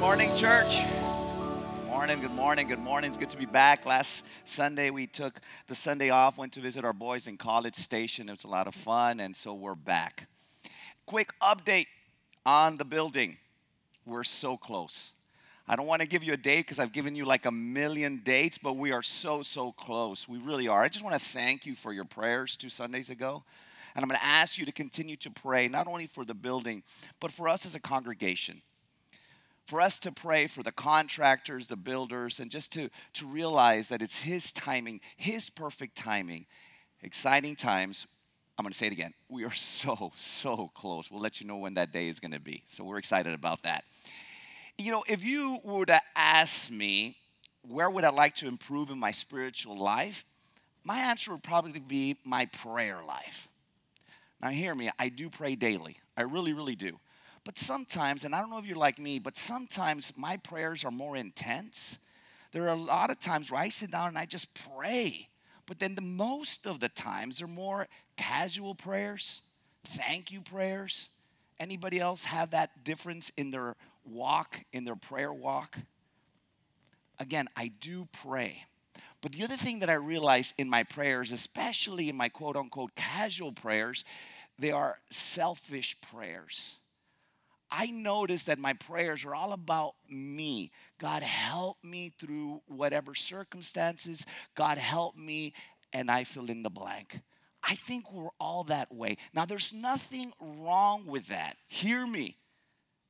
morning, church. Good morning, good morning, good morning. It's good to be back. Last Sunday, we took the Sunday off, went to visit our boys in College Station. It was a lot of fun, and so we're back. Quick update on the building. We're so close. I don't want to give you a date because I've given you like a million dates, but we are so, so close. We really are. I just want to thank you for your prayers two Sundays ago. And I'm going to ask you to continue to pray, not only for the building, but for us as a congregation for us to pray for the contractors, the builders, and just to, to realize that it's His timing, His perfect timing. Exciting times. I'm going to say it again. We are so, so close. We'll let you know when that day is going to be. So we're excited about that. You know, if you were to ask me, where would I like to improve in my spiritual life? My answer would probably be my prayer life. Now, hear me, I do pray daily. I really, really do. But sometimes, and I don't know if you're like me, but sometimes my prayers are more intense. There are a lot of times where I sit down and I just pray. But then the most of the times they're more casual prayers, thank you prayers. Anybody else have that difference in their walk, in their prayer walk? Again, I do pray. But the other thing that I realize in my prayers, especially in my quote unquote casual prayers, they are selfish prayers. I notice that my prayers are all about me. God, help me through whatever circumstances. God, help me, and I fill in the blank. I think we're all that way. Now, there's nothing wrong with that. Hear me.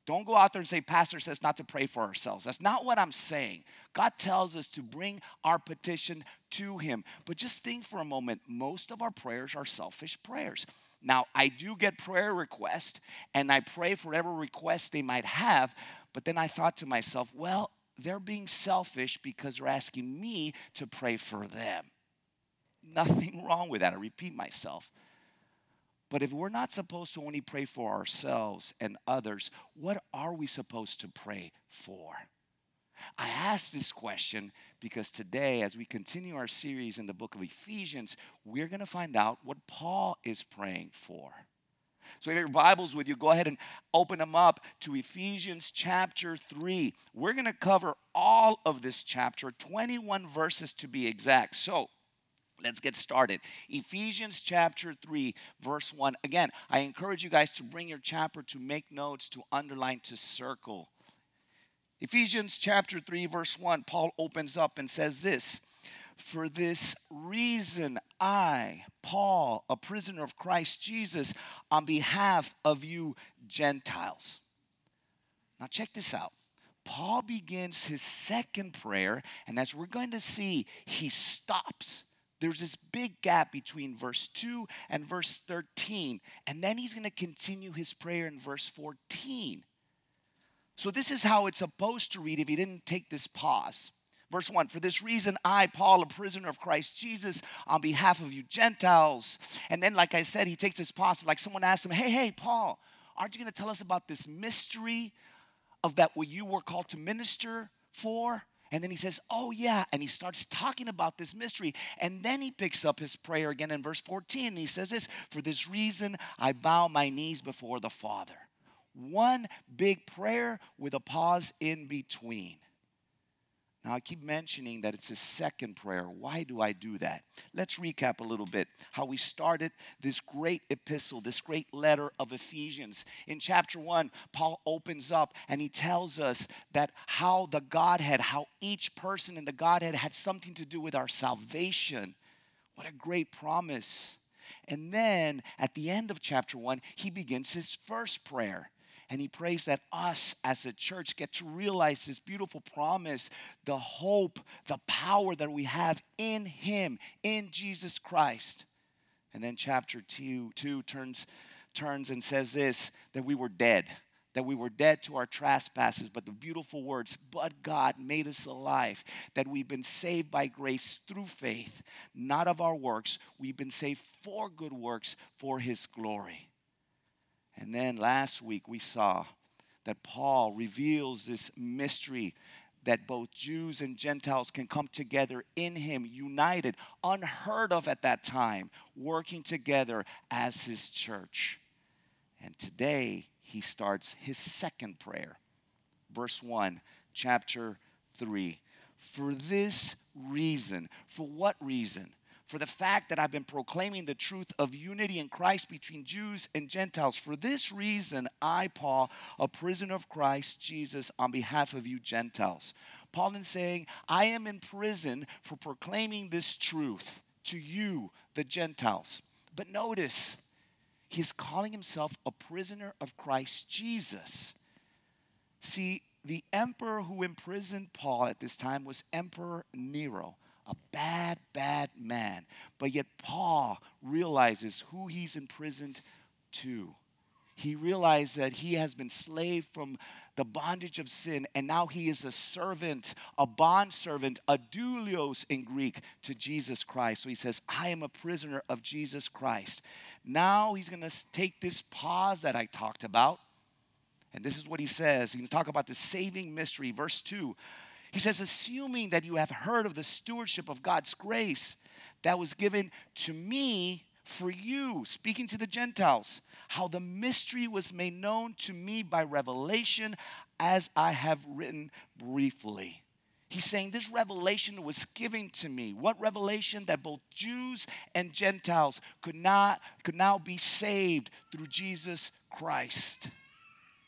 Don't go out there and say, Pastor says not to pray for ourselves. That's not what I'm saying. God tells us to bring our petition to Him. But just think for a moment most of our prayers are selfish prayers. Now, I do get prayer requests and I pray for every request they might have, but then I thought to myself, well, they're being selfish because they're asking me to pray for them. Nothing wrong with that. I repeat myself. But if we're not supposed to only pray for ourselves and others, what are we supposed to pray for? I ask this question because today, as we continue our series in the book of Ephesians, we're going to find out what Paul is praying for. So, if your Bibles with you, go ahead and open them up to Ephesians chapter 3. We're going to cover all of this chapter, 21 verses to be exact. So, Let's get started. Ephesians chapter 3, verse 1. Again, I encourage you guys to bring your chapter to make notes, to underline, to circle. Ephesians chapter 3, verse 1, Paul opens up and says this For this reason, I, Paul, a prisoner of Christ Jesus, on behalf of you Gentiles. Now, check this out. Paul begins his second prayer, and as we're going to see, he stops. There's this big gap between verse 2 and verse 13, and then he's going to continue his prayer in verse 14. So, this is how it's supposed to read if you didn't take this pause. Verse 1 For this reason, I, Paul, a prisoner of Christ Jesus, on behalf of you Gentiles. And then, like I said, he takes this pause. Like someone asked him, Hey, hey, Paul, aren't you going to tell us about this mystery of that what you were called to minister for? And then he says, Oh, yeah. And he starts talking about this mystery. And then he picks up his prayer again in verse 14. And he says this For this reason, I bow my knees before the Father one big prayer with a pause in between. Now, I keep mentioning that it's a second prayer. Why do I do that? Let's recap a little bit how we started this great epistle, this great letter of Ephesians. In chapter one, Paul opens up and he tells us that how the Godhead, how each person in the Godhead had something to do with our salvation. What a great promise. And then at the end of chapter one, he begins his first prayer. And he prays that us as a church get to realize this beautiful promise, the hope, the power that we have in him, in Jesus Christ. And then chapter 2, two turns, turns and says this that we were dead that we were dead to our trespasses, but the beautiful words, but God made us alive, that we've been saved by grace through faith, not of our works. We've been saved for good works for his glory. And then last week we saw that Paul reveals this mystery that both Jews and Gentiles can come together in him, united, unheard of at that time, working together as his church. And today he starts his second prayer. verse 1, chapter 3. For this reason, for what reason? For the fact that I've been proclaiming the truth of unity in Christ between Jews and Gentiles. For this reason, I, Paul, a prisoner of Christ Jesus, on behalf of you Gentiles. Paul is saying, I am in prison for proclaiming this truth to you, the Gentiles. But notice, he's calling himself a prisoner of Christ Jesus. See, the emperor who imprisoned Paul at this time was Emperor Nero, a bad, bad man. But yet, Paul realizes who he's imprisoned to. He realized that he has been slave from the bondage of sin, and now he is a servant, a bond servant, a doulos in Greek to Jesus Christ. So he says, I am a prisoner of Jesus Christ. Now he's going to take this pause that I talked about and this is what he says. He's going to talk about the saving mystery. Verse 2. He says, Assuming that you have heard of the stewardship of God's grace that was given to me for you, speaking to the Gentiles, how the mystery was made known to me by revelation, as I have written briefly. He's saying this revelation was given to me. What revelation? That both Jews and Gentiles could not could now be saved through Jesus Christ.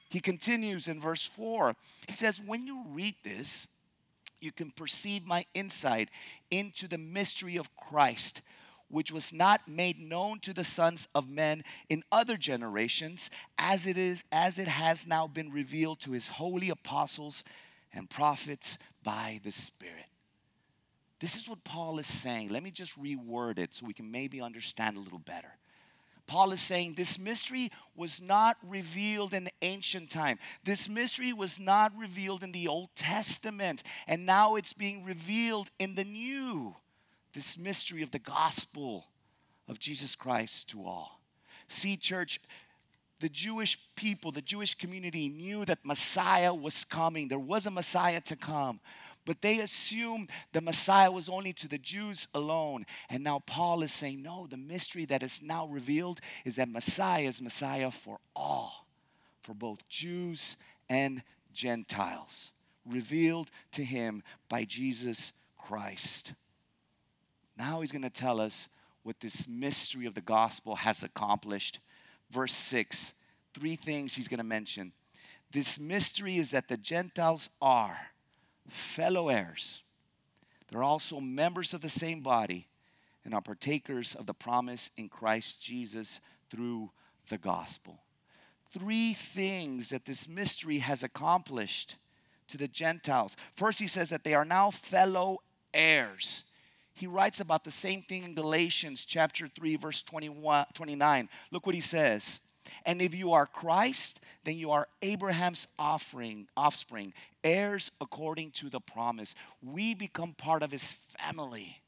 He continues in verse 4. He says, When you read this, you can perceive my insight into the mystery of Christ, which was not made known to the sons of men in other generations, as it is, as it has now been revealed to his holy apostles and prophets by the Spirit. This is what Paul is saying. Let me just reword it so we can maybe understand a little better. Paul is saying this mystery was not revealed in ancient time. This mystery was not revealed in the Old Testament, and now it's being revealed in the New. This mystery of the gospel of Jesus Christ to all. See, church, the Jewish people, the Jewish community knew that Messiah was coming. There was a Messiah to come. But they assumed the Messiah was only to the Jews alone. And now Paul is saying, no, the mystery that is now revealed is that Messiah is Messiah for all, for both Jews and Gentiles, revealed to him by Jesus Christ. Now he's going to tell us what this mystery of the gospel has accomplished. Verse 6, three things he's going to mention. This mystery is that the Gentiles are fellow heirs. They're also members of the same body and are partakers of the promise in Christ Jesus through the gospel. Three things that this mystery has accomplished to the Gentiles. First, he says that they are now fellow heirs. He writes about the same thing in Galatians chapter 3 verse 21 29. Look what he says. And if you are Christ, then you are Abraham's offering, offspring, heirs according to the promise. We become part of his family.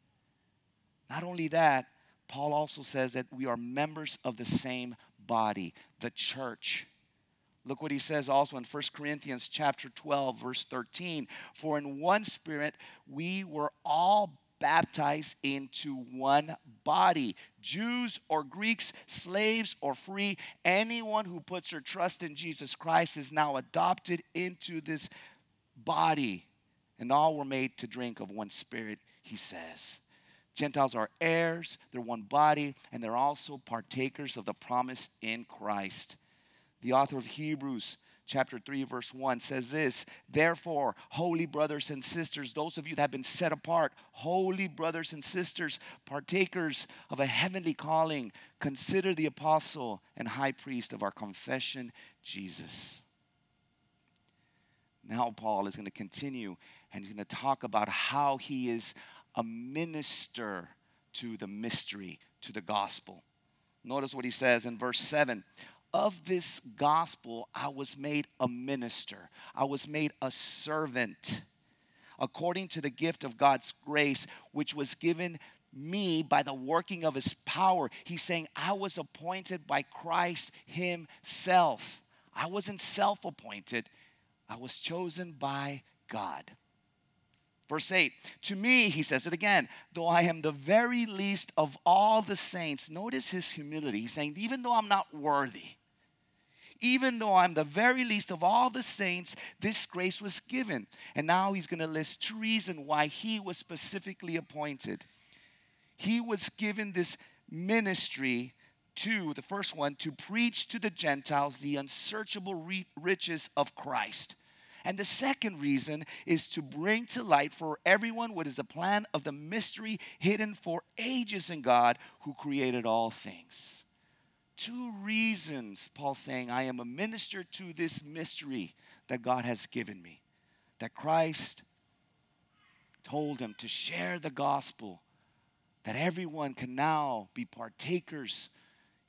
Not only that, Paul also says that we are members of the same body, the church. Look what he says also in 1 Corinthians chapter 12 verse 13, for in one spirit we were all baptized into one body. Jews or Greeks, slaves or free, anyone who puts their trust in Jesus Christ is now adopted into this body. And all were made to drink of one spirit, he says. Gentiles are heirs, they're one body, and they're also partakers of the promise in Christ. The author of Hebrews chapter 3, verse 1 says this Therefore, holy brothers and sisters, those of you that have been set apart, holy brothers and sisters, partakers of a heavenly calling, consider the apostle and high priest of our confession, Jesus. Now, Paul is going to continue and he's going to talk about how he is a minister to the mystery, to the gospel. Notice what he says in verse 7 of this gospel, I was made a minister, I was made a servant according to the gift of God's grace, which was given me by the working of his power. He's saying, I was appointed by Christ himself. I wasn't self appointed, I was chosen by God. Verse 8, to me, he says it again, though I am the very least of all the saints, notice his humility. He's saying, even though I'm not worthy, Even though I'm the very least of all the saints, this grace was given. And now he's going to list two reasons why he was specifically appointed. He was given this ministry to, the first one, to preach to the Gentiles the unsearchable riches of Christ. And the second reason is to bring to light for everyone what is the plan of the mystery hidden for ages in God who created all things two reasons Paul's saying, I am a minister to this mystery that God has given me. That Christ told him to share the gospel, that everyone can now be partakers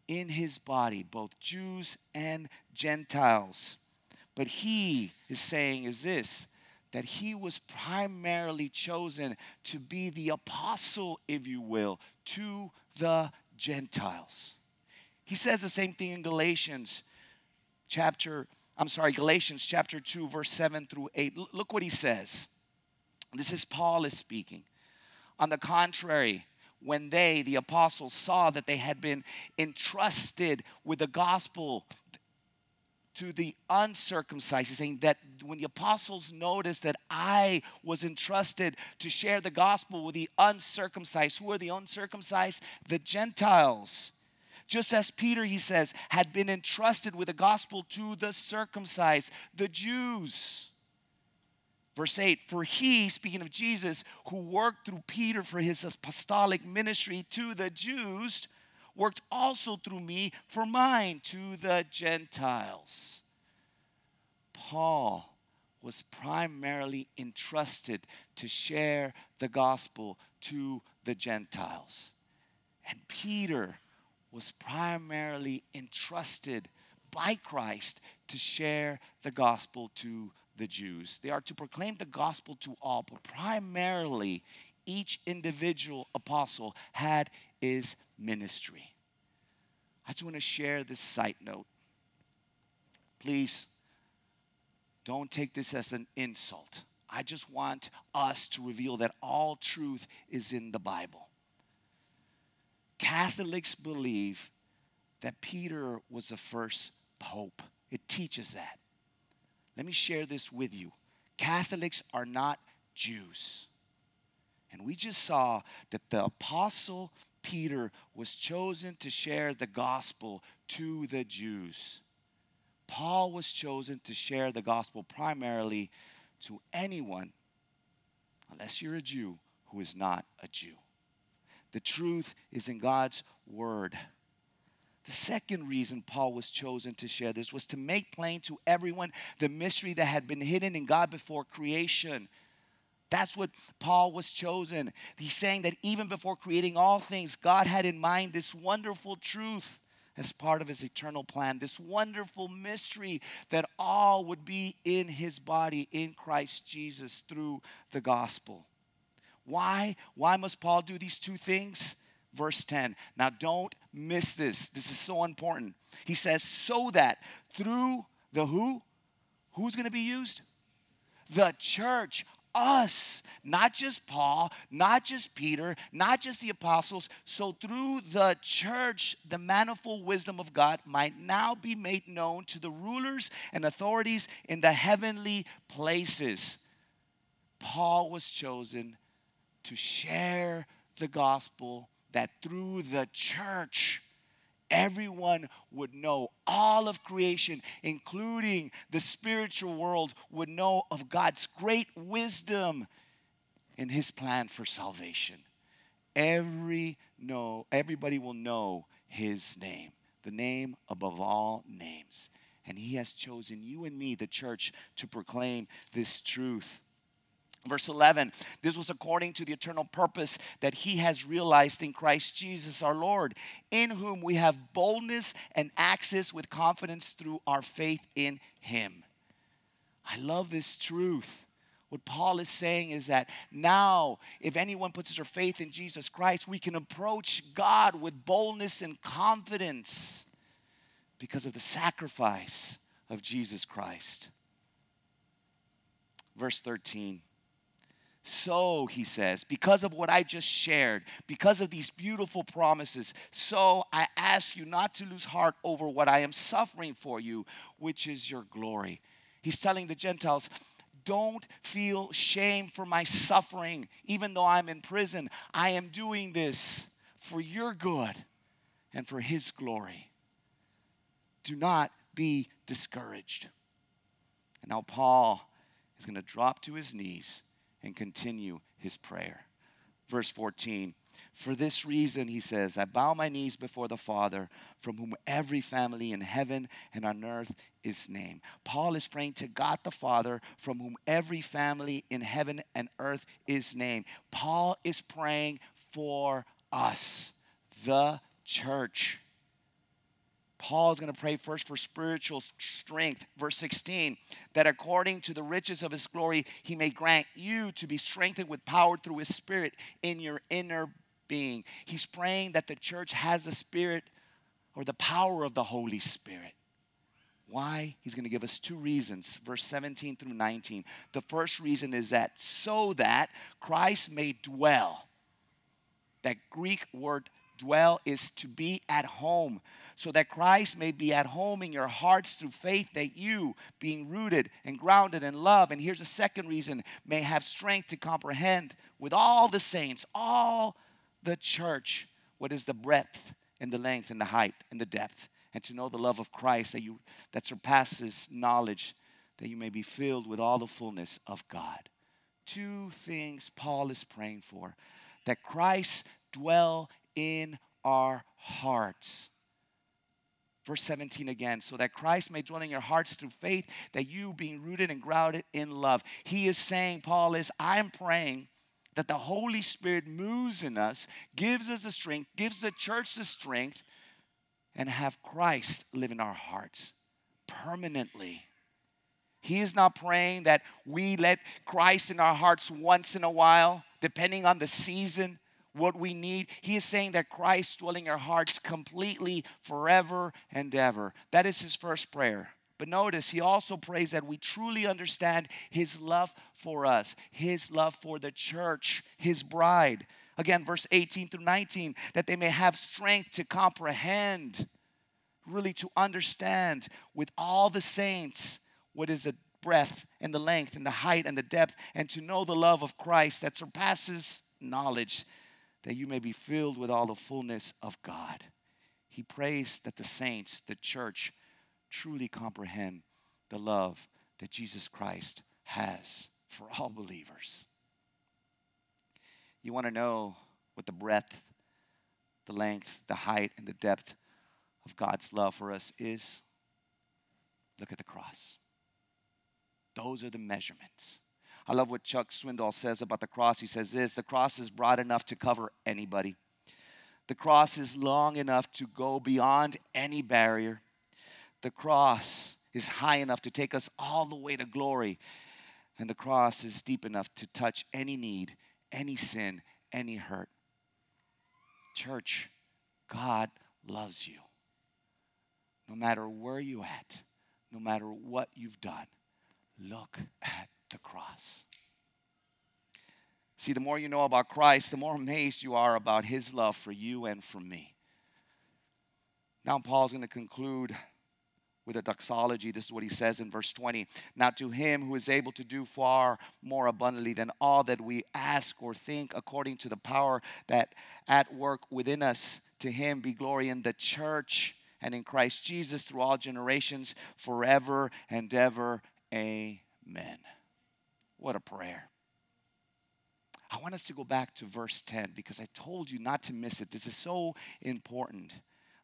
in his body, both Jews and Gentiles. But he is saying is this that he was primarily chosen to be the apostle, if you will, to the Gentiles. He says the same thing in Galatians chapter, I'm sorry, Galatians chapter 2, verse 7 through 8. look what he says. This is Paul is speaking. On the contrary, when they, the apostles, saw that they had been entrusted with the gospel to the uncircumcised. He's saying that when the apostles noticed that I was entrusted to share the gospel with the uncircumcised, who are the uncircumcised? The Gentiles. Just as Peter, he says, had been entrusted with the gospel to the circumcised, the Jews. Verse 8, for he, speaking of Jesus, who worked through Peter for his apostolic ministry to the Jews, worked also through me for mine to the Gentiles. Paul was primarily entrusted to share the gospel to the Gentiles. And Peter was primarily entrusted by Christ to share the gospel to the Jews. They are to proclaim the gospel to all, but primarily each individual apostle had his ministry. I just want to share this side note. Please don't take this as an insult. I just want us to reveal that all truth is in the Bible. Catholics believe that Peter was the first pope. It teaches that. Let me share this with you. Catholics are not Jews. And we just saw that the apostle Peter was chosen to share the gospel to the Jews. Paul was chosen to share the gospel primarily to anyone, unless you're a Jew, who is not a Jew. The truth is in God's word. The second reason Paul was chosen to share this was to make plain to everyone the mystery that had been hidden in God before creation. That's what Paul was chosen. He's saying that even before creating all things, God had in mind this wonderful truth as part of his eternal plan, this wonderful mystery that all would be in his body in Christ Jesus through the gospel. Why? Why must Paul do these two things? Verse 10. Now, don't miss this. This is so important. He says, so that through the who? Who's going to be used? The church, us, not just Paul, not just Peter, not just the apostles. So, through the church, the manifold wisdom of God might now be made known to the rulers and authorities in the heavenly places. Paul was chosen to share the gospel that through the church, everyone would know, all of creation, including the spiritual world, would know of God's great wisdom in his plan for salvation. Every know, everybody will know his name, the name above all names. And he has chosen you and me, the church, to proclaim this truth. Verse 11, this was according to the eternal purpose that he has realized in Christ Jesus our Lord, in whom we have boldness and access with confidence through our faith in him. I love this truth. What Paul is saying is that now, if anyone puts their faith in Jesus Christ, we can approach God with boldness and confidence because of the sacrifice of Jesus Christ. Verse 13 So, he says, because of what I just shared, because of these beautiful promises, so I ask you not to lose heart over what I am suffering for you, which is your glory. He's telling the Gentiles, don't feel shame for my suffering, even though I'm in prison. I am doing this for your good and for his glory. Do not be discouraged. And now, Paul is going to drop to his knees and continue his prayer. Verse 14 For this reason, he says, I bow my knees before the Father, from whom every family in heaven and on earth is named. Paul is praying to God the Father, from whom every family in heaven and earth is named. Paul is praying for us, the church. Paul is going to pray first for spiritual strength. Verse 16, that according to the riches of his glory, he may grant you to be strengthened with power through his spirit in your inner being. He's praying that the church has the spirit or the power of the Holy Spirit. Why? He's going to give us two reasons, verse 17 through 19. The first reason is that so that Christ may dwell. That Greek word dwell is to be at home so that Christ may be at home in your hearts through faith, that you, being rooted and grounded in love, and here's a second reason, may have strength to comprehend with all the saints, all the church, what is the breadth and the length and the height and the depth, and to know the love of Christ that you that surpasses knowledge, that you may be filled with all the fullness of God. Two things Paul is praying for that Christ dwell in our hearts Verse 17 again, so that Christ may dwell in your hearts through faith, that you being rooted and grounded in love. He is saying, Paul is, I'm praying that the Holy Spirit moves in us, gives us the strength, gives the church the strength, and have Christ live in our hearts permanently. He is not praying that we let Christ in our hearts once in a while, depending on the season what we need. He is saying that Christ dwelling in our hearts completely forever and ever. That is his first prayer. But notice, he also prays that we truly understand his love for us, his love for the church, his bride. Again, verse 18 through 19, that they may have strength to comprehend, really to understand with all the saints what is the breadth and the length and the height and the depth, and to know the love of Christ that surpasses knowledge that you may be filled with all the fullness of God. He prays that the saints, the church, truly comprehend the love that Jesus Christ has for all believers. You want to know what the breadth, the length, the height, and the depth of God's love for us is? Look at the cross. Those are the measurements. I love what Chuck Swindoll says about the cross. He says this the cross is broad enough to cover anybody, the cross is long enough to go beyond any barrier. The cross is high enough to take us all the way to glory. And the cross is deep enough to touch any need, any sin, any hurt. Church, God loves you. No matter where you're at, no matter what you've done, look at cross. See, the more you know about Christ, the more amazed you are about his love for you and for me. Now, Paul's going to conclude with a doxology. This is what he says in verse 20. Now, to him who is able to do far more abundantly than all that we ask or think, according to the power that at work within us, to him be glory in the church and in Christ Jesus through all generations, forever and ever. Amen. What a prayer. I want us to go back to verse 10 because I told you not to miss it. This is so important.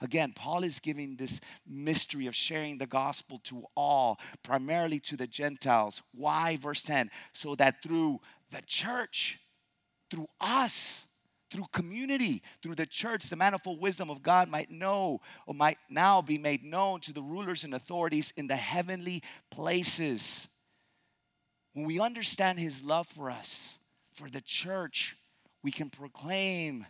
Again, Paul is giving this mystery of sharing the gospel to all, primarily to the Gentiles. Why? Verse 10 so that through the church, through us, through community, through the church, the manifold wisdom of God might know or might now be made known to the rulers and authorities in the heavenly places. When we understand his love for us, for the church, we can proclaim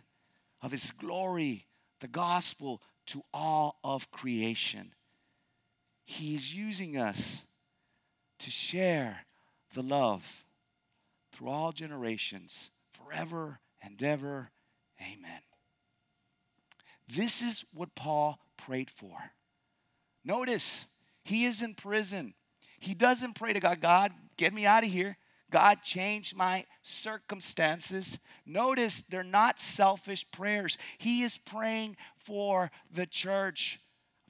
of his glory, the gospel to all of creation. He's using us to share the love through all generations, forever and ever. Amen. This is what Paul prayed for. Notice, he is in prison. He doesn't pray to God, God, get me out of here. God, changed my circumstances. Notice they're not selfish prayers. He is praying for the church,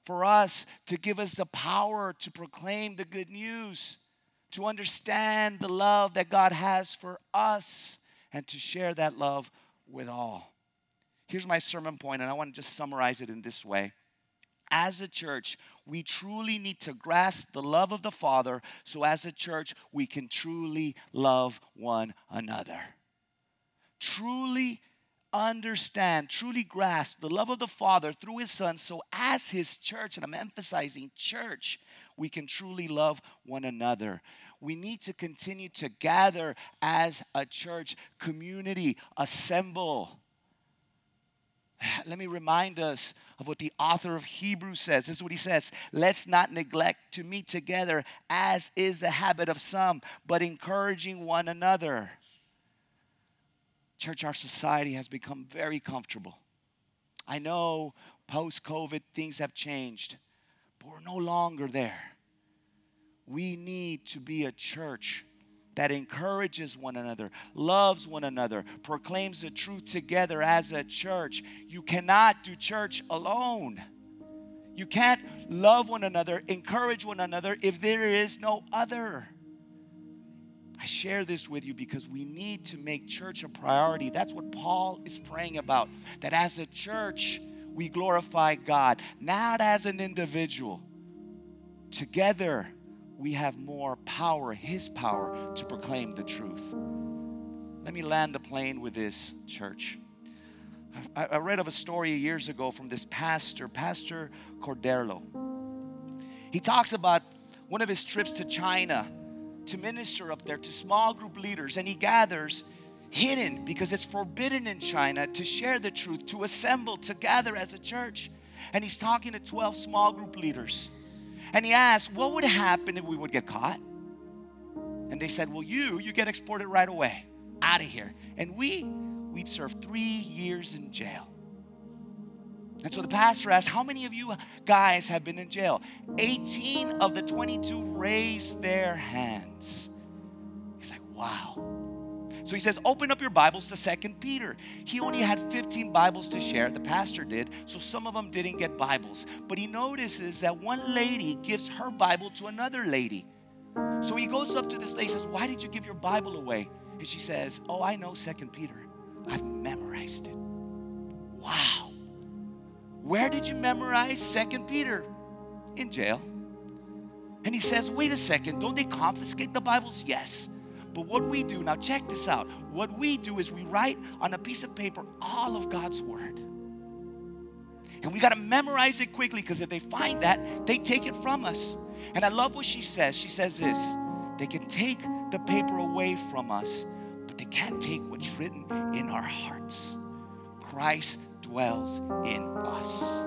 for us to give us the power to proclaim the good news, to understand the love that God has for us, and to share that love with all. Here's my sermon point, and I want to just summarize it in this way. As a church, we truly need to grasp the love of the Father so as a church we can truly love one another. Truly understand, truly grasp the love of the Father through His Son so as His church, and I'm emphasizing church, we can truly love one another. We need to continue to gather as a church community, assemble let me remind us of what the author of Hebrews says. This is what he says Let's not neglect to meet together, as is the habit of some, but encouraging one another. Church, our society has become very comfortable. I know post COVID things have changed, but we're no longer there. We need to be a church that encourages one another, loves one another, proclaims the truth together as a church. You cannot do church alone. You can't love one another, encourage one another if there is no other. I share this with you because we need to make church a priority. That's what Paul is praying about. That as a church, we glorify God, not as an individual. Together, we have more power, His power, to proclaim the truth. Let me land the plane with this, church. I, I read of a story years ago from this pastor, Pastor Cordeiro. He talks about one of his trips to China to minister up there to small group leaders, and he gathers hidden because it's forbidden in China to share the truth, to assemble, to gather as a church. And he's talking to 12 small group leaders. And he asked, What would happen if we would get caught? And they said, Well, you, you get exported right away, out of here. And we, we'd serve three years in jail. And so the pastor asked, How many of you guys have been in jail? 18 of the 22 raised their hands. He's like, Wow. So he says, open up your Bibles to Second Peter. He only had 15 Bibles to share, the pastor did, so some of them didn't get Bibles. But he notices that one lady gives her Bible to another lady. So he goes up to this lady and says, Why did you give your Bible away? And she says, Oh, I know Second Peter. I've memorized it. Wow. Where did you memorize Second Peter? In jail. And he says, Wait a second, don't they confiscate the Bibles? Yes. But what we do, now check this out. What we do is we write on a piece of paper all of God's word. And we got to memorize it quickly because if they find that, they take it from us. And I love what she says. She says this they can take the paper away from us, but they can't take what's written in our hearts. Christ dwells in us.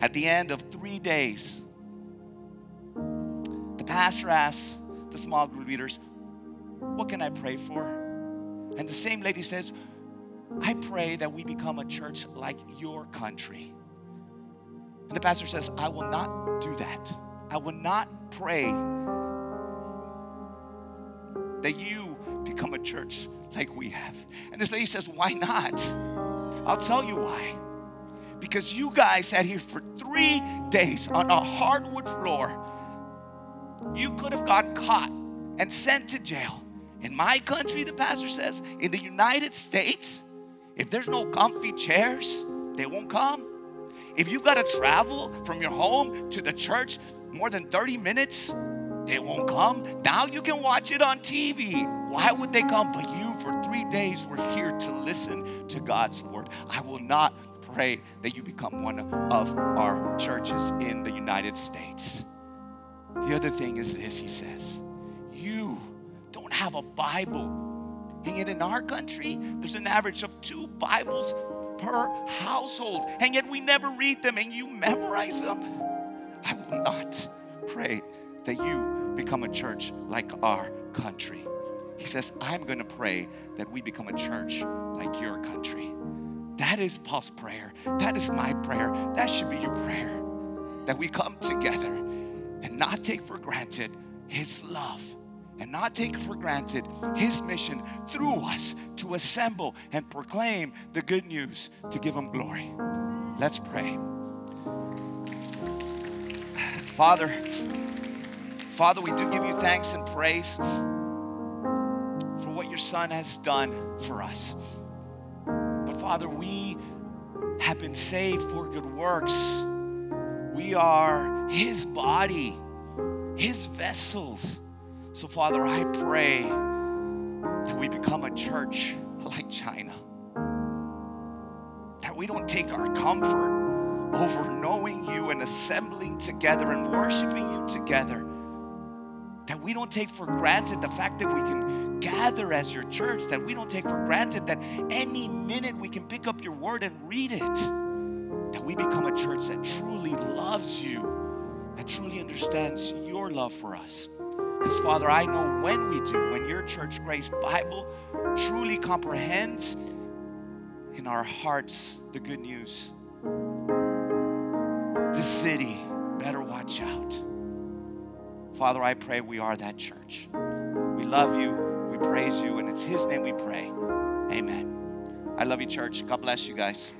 At the end of three days, pastor asks the small group leaders, What can I pray for? And the same lady says, I pray that we become a church like your country. And the pastor says, I will not do that. I will not pray that you become a church like we have. And this lady says, Why not? I'll tell you why. Because you guys sat here for three days on a hardwood floor you could have gotten caught and sent to jail. In my country, the pastor says, in the United States, if there's no comfy chairs, they won't come. If you've got to travel from your home to the church more than 30 minutes, they won't come. Now you can watch it on TV. Why would they come? But you, for three days, were here to listen to God's word. I will not pray that you become one of our churches in the United States. The other thing is this, he says, you don't have a Bible. And yet in our country, there's an average of two Bibles per household. And yet we never read them and you memorize them. I will not pray that you become a church like our country. He says, I'm going to pray that we become a church like your country. That is Paul's prayer. That is my prayer. That should be your prayer. That we come together and not take for granted his love and not take for granted his mission through us to assemble and proclaim the good news to give him glory. Let's pray. Father, Father, we do give you thanks and praise for what your Son has done for us. But Father, we have been saved for good works. We are His body, His vessels. So, Father, I pray that we become a church like China. That we don't take our comfort over knowing you and assembling together and worshiping you together. That we don't take for granted the fact that we can gather as your church, that we don't take for granted that any minute we can pick up your word and read it. That we become a church that truly loves you, that truly understands your love for us. Because, Father, I know when we do, when your church, Grace Bible, truly comprehends in our hearts the good news the city better watch out. Father, I pray we are that church. We love you, we praise you, and it's His name we pray. Amen. I love you, church. God bless you guys.